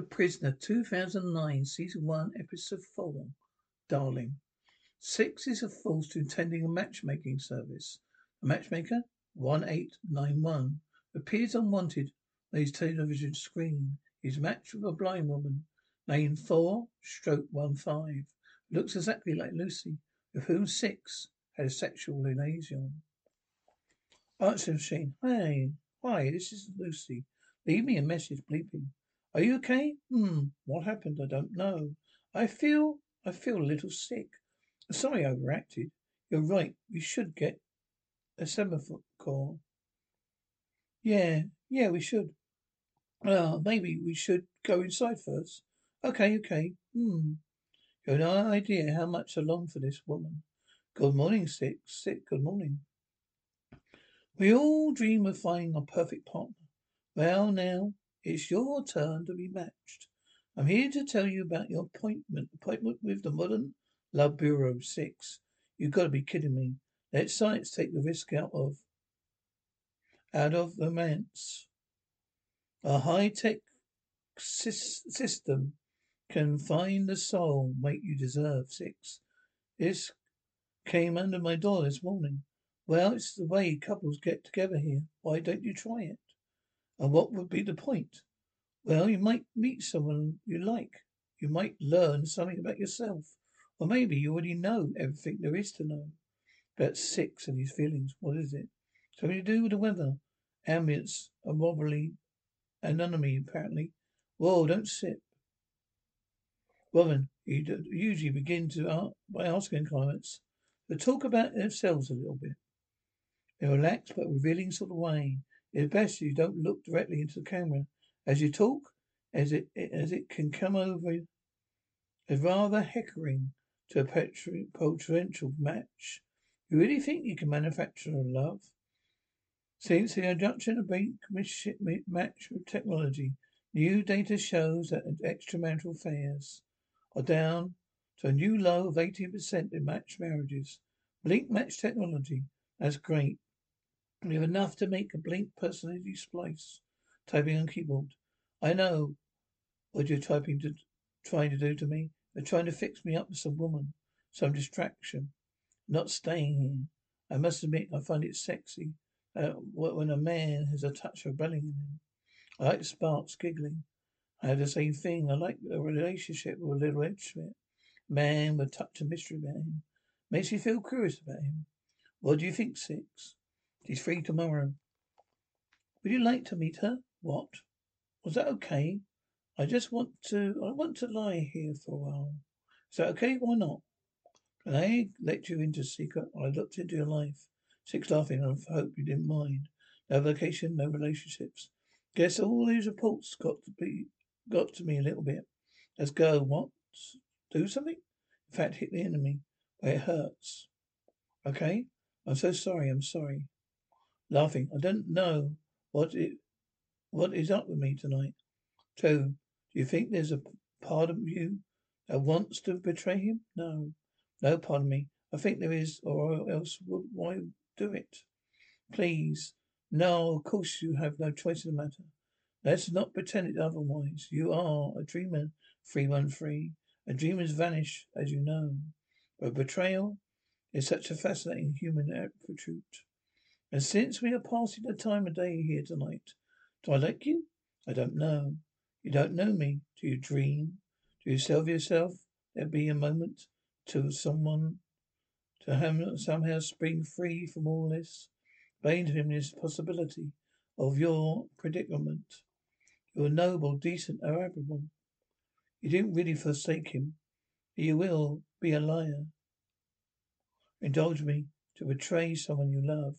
The Prisoner, 2009, Season 1, Episode 4. Darling. Six is forced to attending a matchmaking service. The matchmaker, 1891, appears unwanted on his television screen. He's matched with a blind woman, named 4 stroke 15. Looks exactly like Lucy, with whom Six had a sexual liaison. Answer machine. Hey, hi, this is Lucy. Leave me a message, bleeping. Are you okay? Hmm. What happened? I don't know. I feel, I feel a little sick. Sorry I overacted. You're right. We should get a semaphore call. Yeah, yeah, we should. Uh, maybe we should go inside first. Okay, okay. Hmm. You have no idea how much I long for this woman. Good morning, Six. Six, good morning. We all dream of finding a perfect partner. Well, now, it's your turn to be matched. I'm here to tell you about your appointment appointment with the Modern Love Bureau Six. You've got to be kidding me. Let science take the risk out of out of romance. A high tech system can find the soul mate you deserve. Six. This came under my door this morning. Well, it's the way couples get together here. Why don't you try it? And what would be the point? Well, you might meet someone you like. You might learn something about yourself. Or maybe you already know everything there is to know. About six of his feelings. What is it? Something to do you do with the weather. Ambience. A robbery. Anonymity, apparently. Whoa, don't sip. Robin, you usually begin to by asking clients to talk about themselves a little bit. In a relaxed but revealing sort of way. It's best you don't look directly into the camera as you talk, as it as it can come over as rather heckering to a potential match. You really think you can manufacture a love? Since the introduction of blink match with technology, new data shows that extramarital affairs are down to a new low of 18% in match marriages. Blink match technology, that's great. We have enough to make a blink personality splice. Typing on keyboard. I know what you're typing to trying to do to me. You're trying to fix me up with some woman, some distraction. Not staying here. I must admit I find it sexy uh, when a man has a touch of rebellion in him. I like sparks giggling. I have the same thing. I like a relationship with a little edge to it. Man with a touch of mystery about him. Makes me feel curious about him. What do you think, Six? She's free tomorrow. Would you like to meet her? What? Was that okay? I just want to, I want to lie here for a while. Is that okay? Why not? Can I let you into secret? I looked into your life. Six laughing, I hope you didn't mind. No vacation, no relationships. Guess all these reports got to be, got to me a little bit. Let's go. What? Do something? In fact, hit the enemy where it hurts. Okay? I'm so sorry. I'm sorry laughing. I don't know what it what is up with me tonight. So, do you think there's a part of you that wants to betray him? No. No, pardon me. I think there is, or else would why do it? Please. No, of course you have no choice in the matter. Let's not pretend it otherwise. You are a dreamer, 313. A dreamers vanish, as you know. But betrayal is such a fascinating human attribute. And since we are passing the time of day here tonight, do I like you? I don't know. You don't know me. Do you dream? Do you tell yourself there be a moment to someone to have somehow spring free from all this? Explain to him this possibility of your predicament. You are noble, decent, admirable. You didn't really forsake him. You will be a liar. Indulge me to betray someone you love.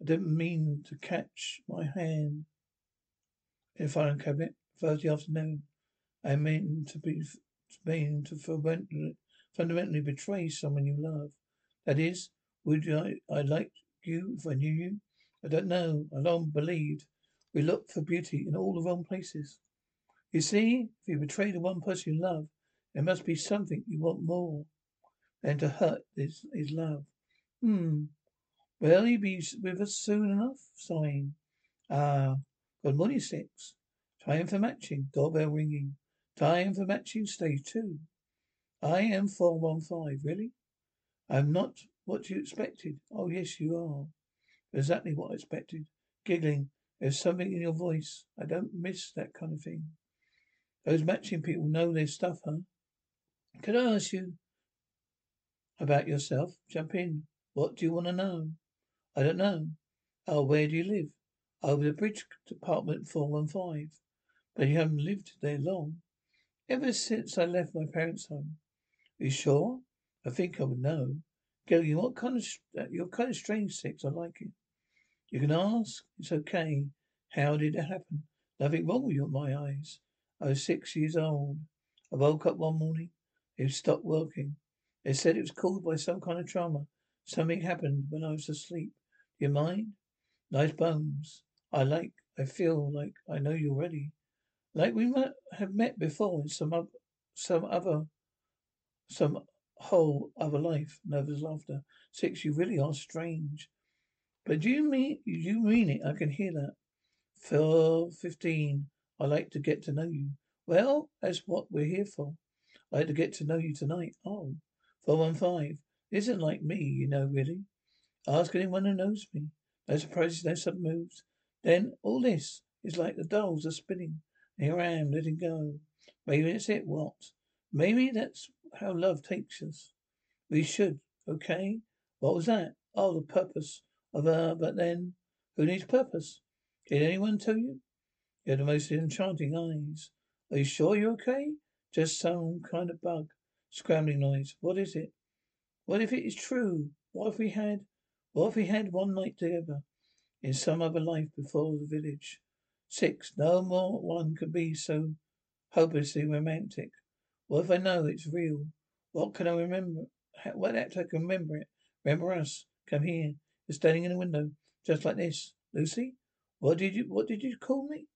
I didn't mean to catch my hand in filing cabinet. Thursday afternoon. I mean to be, mean to fundamentally, fundamentally betray someone you love. That is, would I, I like you if I knew you? I don't know. I long believed we look for beauty in all the wrong places. You see, if you betray the one person you love, there must be something you want more than to hurt his, his love. Hmm. Will he be with us soon enough? Sighing. Ah. Good morning, six. Time for matching. Doorbell ringing. Time for matching stage two. I am 415. Really? I'm not what you expected. Oh, yes, you are. Exactly what I expected. Giggling. There's something in your voice. I don't miss that kind of thing. Those matching people know their stuff, huh? Can I ask you about yourself? Jump in. What do you want to know? I don't know. Oh, where do you live? Over the bridge department 415. But you haven't lived there long. Ever since I left my parents' home. Are you sure? I think I would know. Gillian, what kind of, you're kind of strange, Six. I like it. You can ask. It's okay. How did it happen? Nothing wrong with you in my eyes. I was six years old. I woke up one morning. It stopped working. They said it was caused by some kind of trauma. Something happened when I was asleep. You mind? Nice bones. I like, I feel like I know you already. Like we might have met before in some, other, some other, some whole other life. Nervous laughter. Six, you really are strange. But do you mean, you mean it? I can hear that. For fifteen, I like to get to know you. Well, that's what we're here for. I like to get to know you tonight. Oh, 415. Isn't like me, you know, really. Ask anyone who knows me. No surprises, no sudden moves. Then all this is like the dolls are spinning. Here I am, letting go. Maybe that's it. What? Maybe that's how love takes us. We should, okay? What was that? Oh, the purpose of uh, but then, who needs purpose? Did anyone tell you? You have the most enchanting eyes. Are you sure you're okay? Just some kind of bug. Scrambling noise. What is it? What if it is true? What if we had, what if we had one night together in some other life before the village? Six. No more one could be so hopelessly romantic. What if I know it's real? What can I remember? What act I can remember it? Remember us? Come here. You're standing in the window, just like this. Lucy? What did you, what did you call me?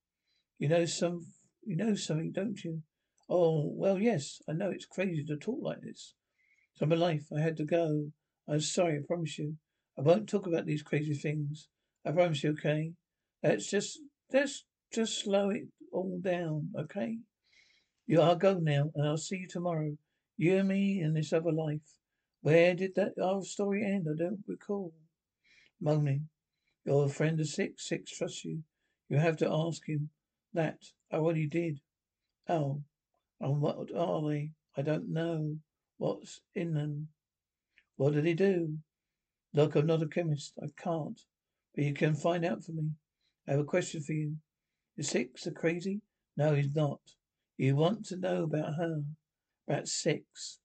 You know some, you know something, don't you? Oh, well, yes, I know it's crazy to talk like this. So my life, I had to go. I'm sorry, I promise you. I won't talk about these crazy things. I promise you, okay? Let's just, let's just slow it all down, okay? You are go now, and I'll see you tomorrow. You and me in this other life. Where did that our story end? I don't recall moaning. You're friend of Six. Six trusts you. You have to ask him that. Oh, I already did. Oh. And what are they? I don't know. What's in them? What did he do? Look, I'm not a chemist. I can't. But you can find out for me. I have a question for you. Is Six a crazy? No, he's not. You want to know about her. About Six.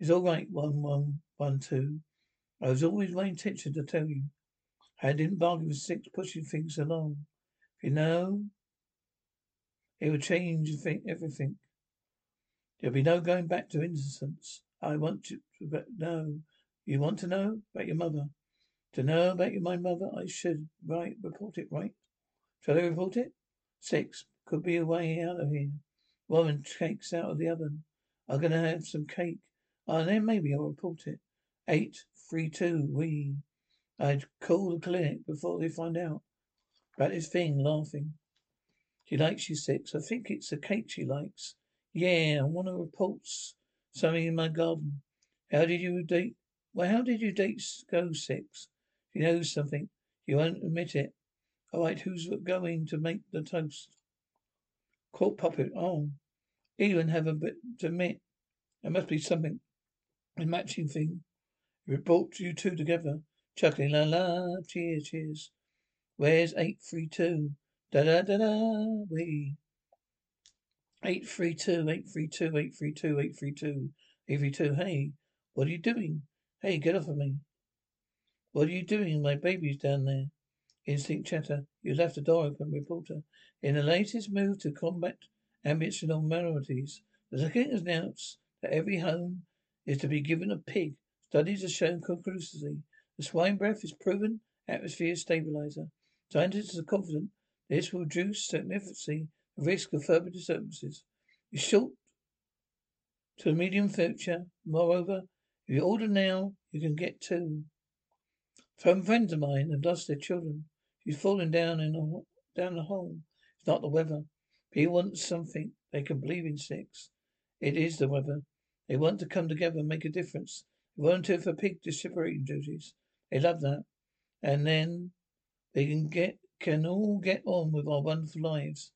It's all right, one, one, one, two. I was always my intention to tell you. I didn't bargain for six pushing things along. You know, it would change everything. There'll be no going back to innocence. I want to know. You want to know about your mother? To know about your, my mother, I should right report it, right? Shall I report it? Six could be a way out of here. Woman cakes out of the oven. I'm gonna have some cake. Uh, then maybe I'll report it. Eight, three, two, we. I'd call the clinic before they find out. About this thing, laughing. She likes you six. I think it's the cake she likes. Yeah, I want to report something in my garden. How did you date? Well, how did you dates go, six? She knows something. You won't admit it. All right, who's going to make the toast? Court puppet. Oh, even have a bit to admit. There must be something. A matching thing. It brought you two together. Chuckling la la, cheers, cheers. Where's 832? Da da da da, we. 832, 832, 832, 832, 832. Hey, what are you doing? Hey, get off of me. What are you doing? My baby's down there. Instinct chatter. You left the door open, reporter. In the latest move to combat ambient abnormalities, the king has announced that every home is to be given a pig. Studies have shown conclusively the swine breath is proven atmosphere stabilizer. Scientists are confident this will reduce significantly the risk of further disturbances. It's short to medium future. Moreover, if you order now, you can get two. Some friends of mine have lost their children. She's fallen down in a, down the hole. It's not the weather. People want something they can believe in six. It is the weather. They want to come together and make a difference. They volunteer for pig distributing duties. They love that. And then they can get can all get on with our wonderful lives,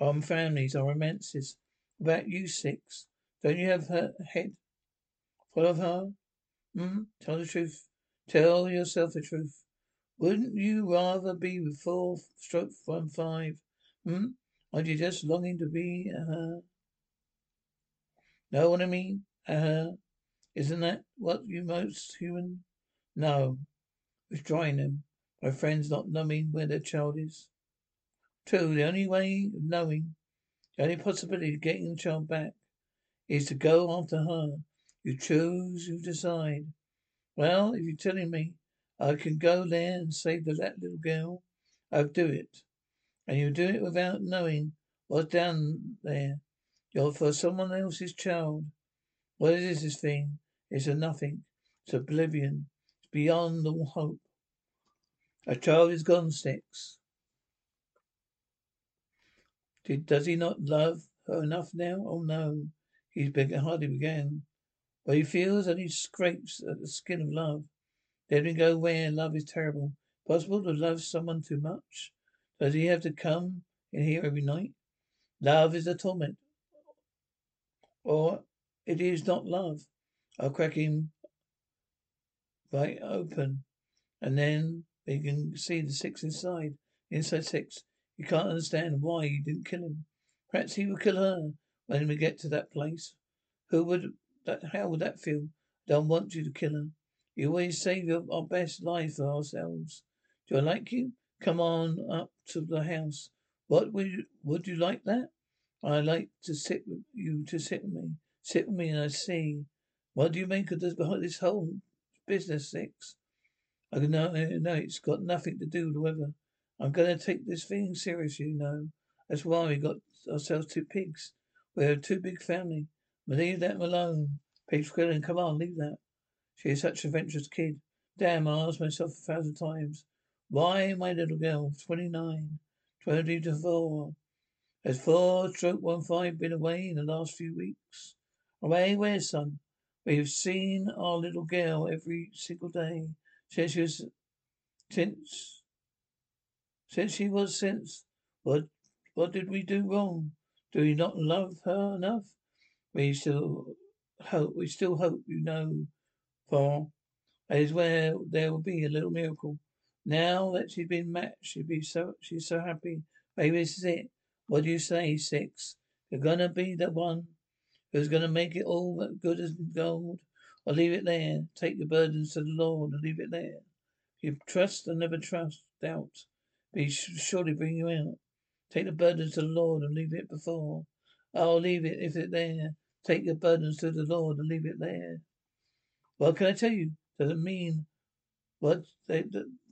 our families, our romances. About you six. Don't you have her head full of her? Hmm? Tell the truth. Tell yourself the truth. Wouldn't you rather be with four stroke one five? Hmm? Aren't you just longing to be a her? Know what I mean? Her? Isn't that what you most human? No. Withdrawing them. My friends not knowing where their child is. True, the only way of knowing, the only possibility of getting the child back is to go after her. You choose, you decide. Well, if you're telling me I can go there and save that little girl, I'll do it. And you do it without knowing what's down there. You're for someone else's child. What is this thing? It's a nothing. It's oblivion. It's beyond all hope. A child is gone, Six. Did, does he not love her enough now? Oh no. He's begun, hardly began. But he feels that he scrapes at the skin of love. Let we go where love is terrible. Possible to love someone too much? Does he have to come in here every night? Love is a torment. Or it is not love. I'll crack him right open. And then you can see the six inside. Inside six. You can't understand why you didn't kill him. Perhaps he will kill her when we get to that place. Who would that? How would that feel? Don't want you to kill her. You always save your, our best life for ourselves. Do I like you? Come on up to the house. What would you, would you like that? I like to sit with you to sit with me. Sit with me and I see. What do you make of this, this whole business, Six? I know, no, it's got nothing to do with the weather. I'm going to take this thing seriously, you know. That's why we got ourselves two pigs. We're a too big family. But leave that alone. Pig squealing, come on, leave that. She is such a adventurous kid. Damn, I asked myself a thousand times. Why my little girl, twenty nine, twenty to four, has four stroke one five been away in the last few weeks? Away where, son? We've seen our little girl every single day since she was since since she was since what what did we do wrong? Do we not love her enough? We still hope we still hope you know for that is where there will be a little miracle. Now that she's been matched, she'll be so she's so happy. Maybe this is it. What do you say, Six? You're gonna be the one who's gonna make it all good as gold. Or leave it there. Take the burdens to the Lord and leave it there. You trust and never trust, doubt, be surely bring you out. Take the burdens to the Lord and leave it before. I'll leave it if it there. Take your burdens to the Lord and leave it there. What can I tell you? Does it mean what they,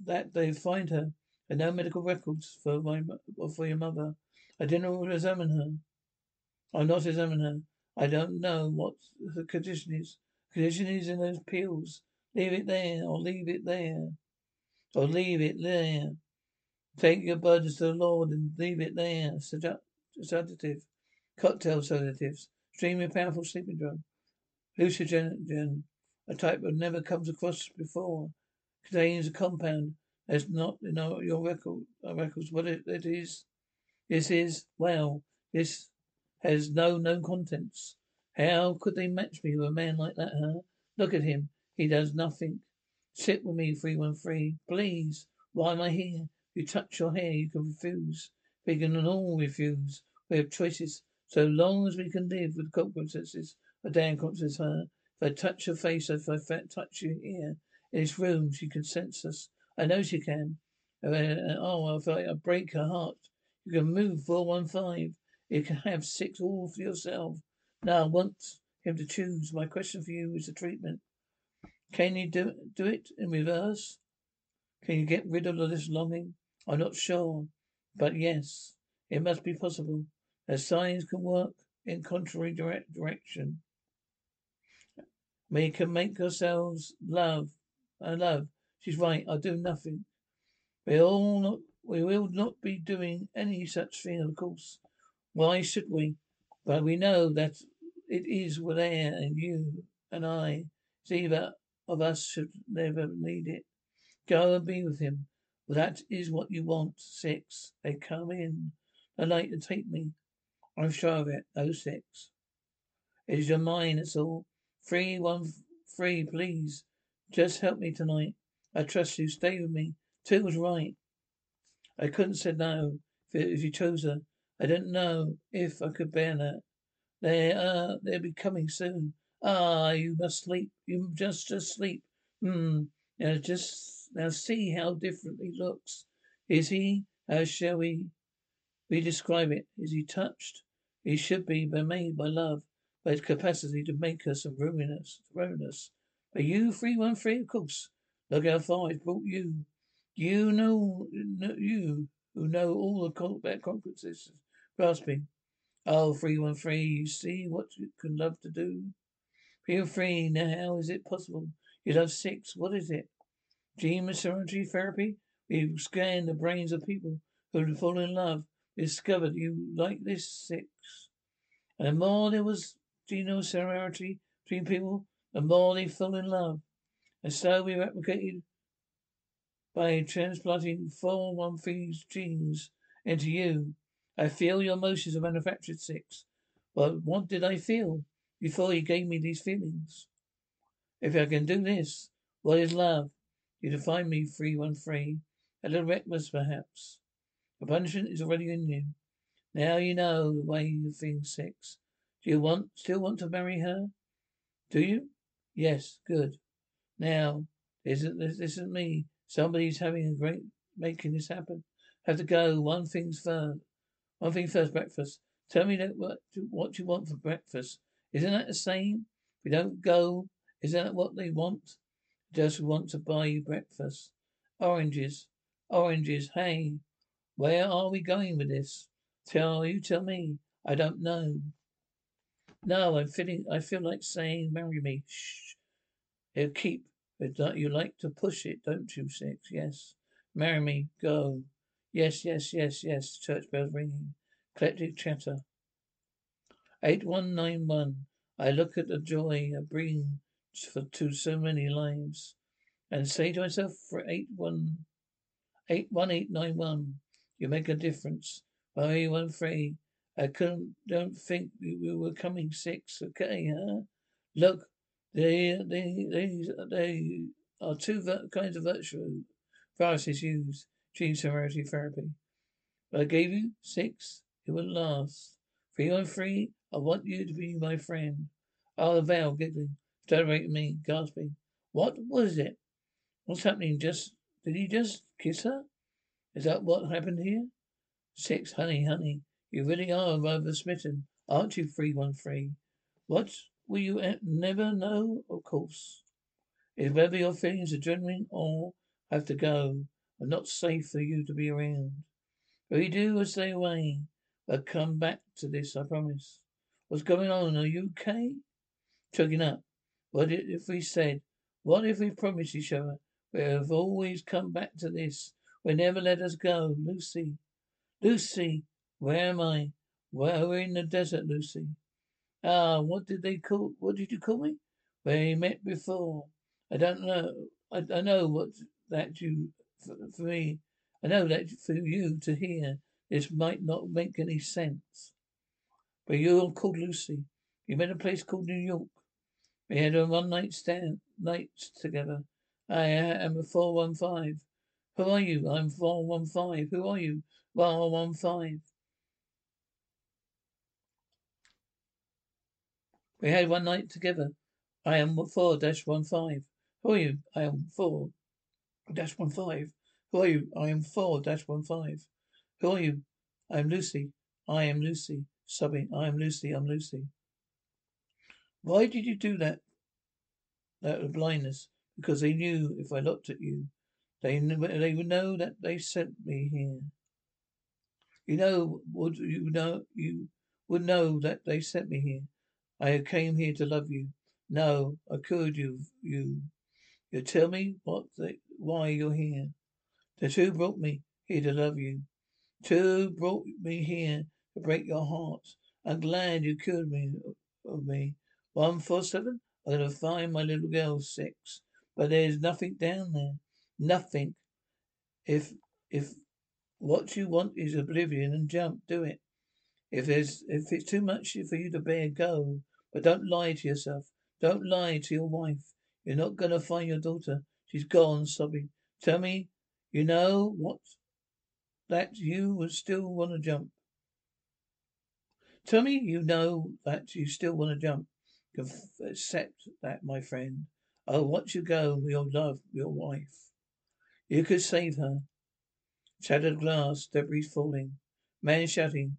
that they find her? And no medical records for my for your mother. I didn't examine her. I'm not examining her. I don't know what the condition is. Condition is in those pills. Leave it there, or leave it there, or leave it there. Take your burdens to the Lord and leave it there. Sedative, cocktail sedatives, extremely powerful sleeping drug, hallucinogen, a type that never comes across before, contains a compound that's not in our, your record, records. What it, it is, this is well, this has no known contents. How could they match me with a man like that, huh? Look at him. He does nothing. Sit with me, 313. Please. Why am I here? You touch your hair, you can refuse. We can all refuse. We have choices. So long as we can live with consequences, a damn consequences, huh? If I touch your face, if I touch you here, in this room, she can sense us. I know she can. Uh, oh, if I break her heart, you can move 415. You can have six all for yourself. Now, I want him to choose. My question for you is the treatment. Can you do, do it in reverse? Can you get rid of this longing? I'm not sure, but yes, it must be possible. As signs can work in contrary direct direction. We can make ourselves love. I love. She's right. I'll do nothing. We all not. We will not be doing any such thing, of course. Why should we? But we know that it is there, and you and I. It's either of us should never need it. Go and be with him. That is what you want. Six. They come in. They like to take me. I'm sure of it. Oh six. It is your mind, it's all. Three, one, three, please. Just help me tonight. I trust you. Stay with me. Two was right. I couldn't say no if you chose her. I don't know if I could bear that. They uh they'll be coming soon. Ah, you must sleep. You just just sleep. Hmm. Now just now see how different he looks. Is he? How shall we we describe it? Is he touched? He should be made by love by its capacity to make us and ruin us. Are you three one three? Of course. Look how far it's brought you. You know, you who know all the consequences, grasping. Oh, three one three. You see what you can love to do. Three one three. Now, how is it possible? You'd have six. What is it? Gene therapy. We scan the brains of people who fallen in love. Discovered you like this six. And the more there was similarity between people, the more they fell in love. And so we replicated by transplanting four one three's genes into you. I feel your emotions are manufactured six. But what did I feel before you gave me these feelings? If I can do this, what is love? You define me three one three. A little reckless perhaps. The punishment is already in you. Now you know the way of things six. Do you want still want to marry her? Do you? Yes, good. Now, isn't this isn't me. Somebody's having a great making this happen. Have to go. One thing's first. One thing first. Breakfast. Tell me that what what you want for breakfast. Isn't that the same? We don't go, isn't that what they want? Just want to buy you breakfast. Oranges. Oranges. Hey, where are we going with this? Tell you tell me. I don't know. No, I'm feeling. I feel like saying, "Marry me." Shh. It'll keep. But you like to push it, don't you, Six? Yes. Marry me. Go. Yes, yes, yes, yes. Church bells ringing. Eclectic chatter. 8191. I look at the joy I bring for, to so many lives and say to myself for 81, 81891, you make a difference. By one. I couldn't, don't think we were coming six. Okay, huh? Look, they, they, they, they are two kinds of virtual viruses used. Gene severity therapy. I gave you six. It wouldn't last. Three on three. I want you to be my friend. Oh, the veil, giggling, celebrating me, gasping. What was it? What's happening? Just did he just kiss her? Is that what happened here? Six, honey, honey, you really are rather smitten, aren't you? Three one three. What will you never know? Of course, if ever your feelings are genuine or have to go, and not safe for you to be around. But you do or stay away. I'll come back to this, I promise. What's going on? Are you okay? Choking up. What if we said, what if we promised each other we've always come back to this? We never let us go, Lucy. Lucy, where am I? Well, we're in the desert, Lucy. Ah, what did they call, what did you call me? We met before. I don't know. I, I know what that you, for, for me, I know that for you to hear this might not make any sense. But you're called Lucy. You met a place called New York. We had a one night stand nights together. I am a four one five. Who are you? I'm four one five. Who are you? Four one five. We had one night together. I am four dash one five. Who are you? I am four dash one five. Who are you? I am four dash one five. Who are you? I am Lucy. I am Lucy. Sobbing. I am Lucy. I'm Lucy. Why did you do that? That blindness? Because they knew if I looked at you, they they would know that they sent me here. You know, would you know you would know that they sent me here. I came here to love you. No, I could you you. You tell me what they, why you're here. The two brought me here to love you. Two brought me here to break your heart. I'm glad you cured me of me. One four seven. I'm gonna find my little girl six, but there's nothing down there. Nothing. If if what you want is oblivion and jump, do it. If there's if it's too much for you to bear, go. But don't lie to yourself. Don't lie to your wife. You're not gonna find your daughter. She's gone, sobbing. Tell me, you know what? That you would still want to jump. Tell me, you know that you still want to jump. Accept that, my friend. Oh, watch you go, your love, your wife. You could save her. Shattered glass, debris falling. Man shouting.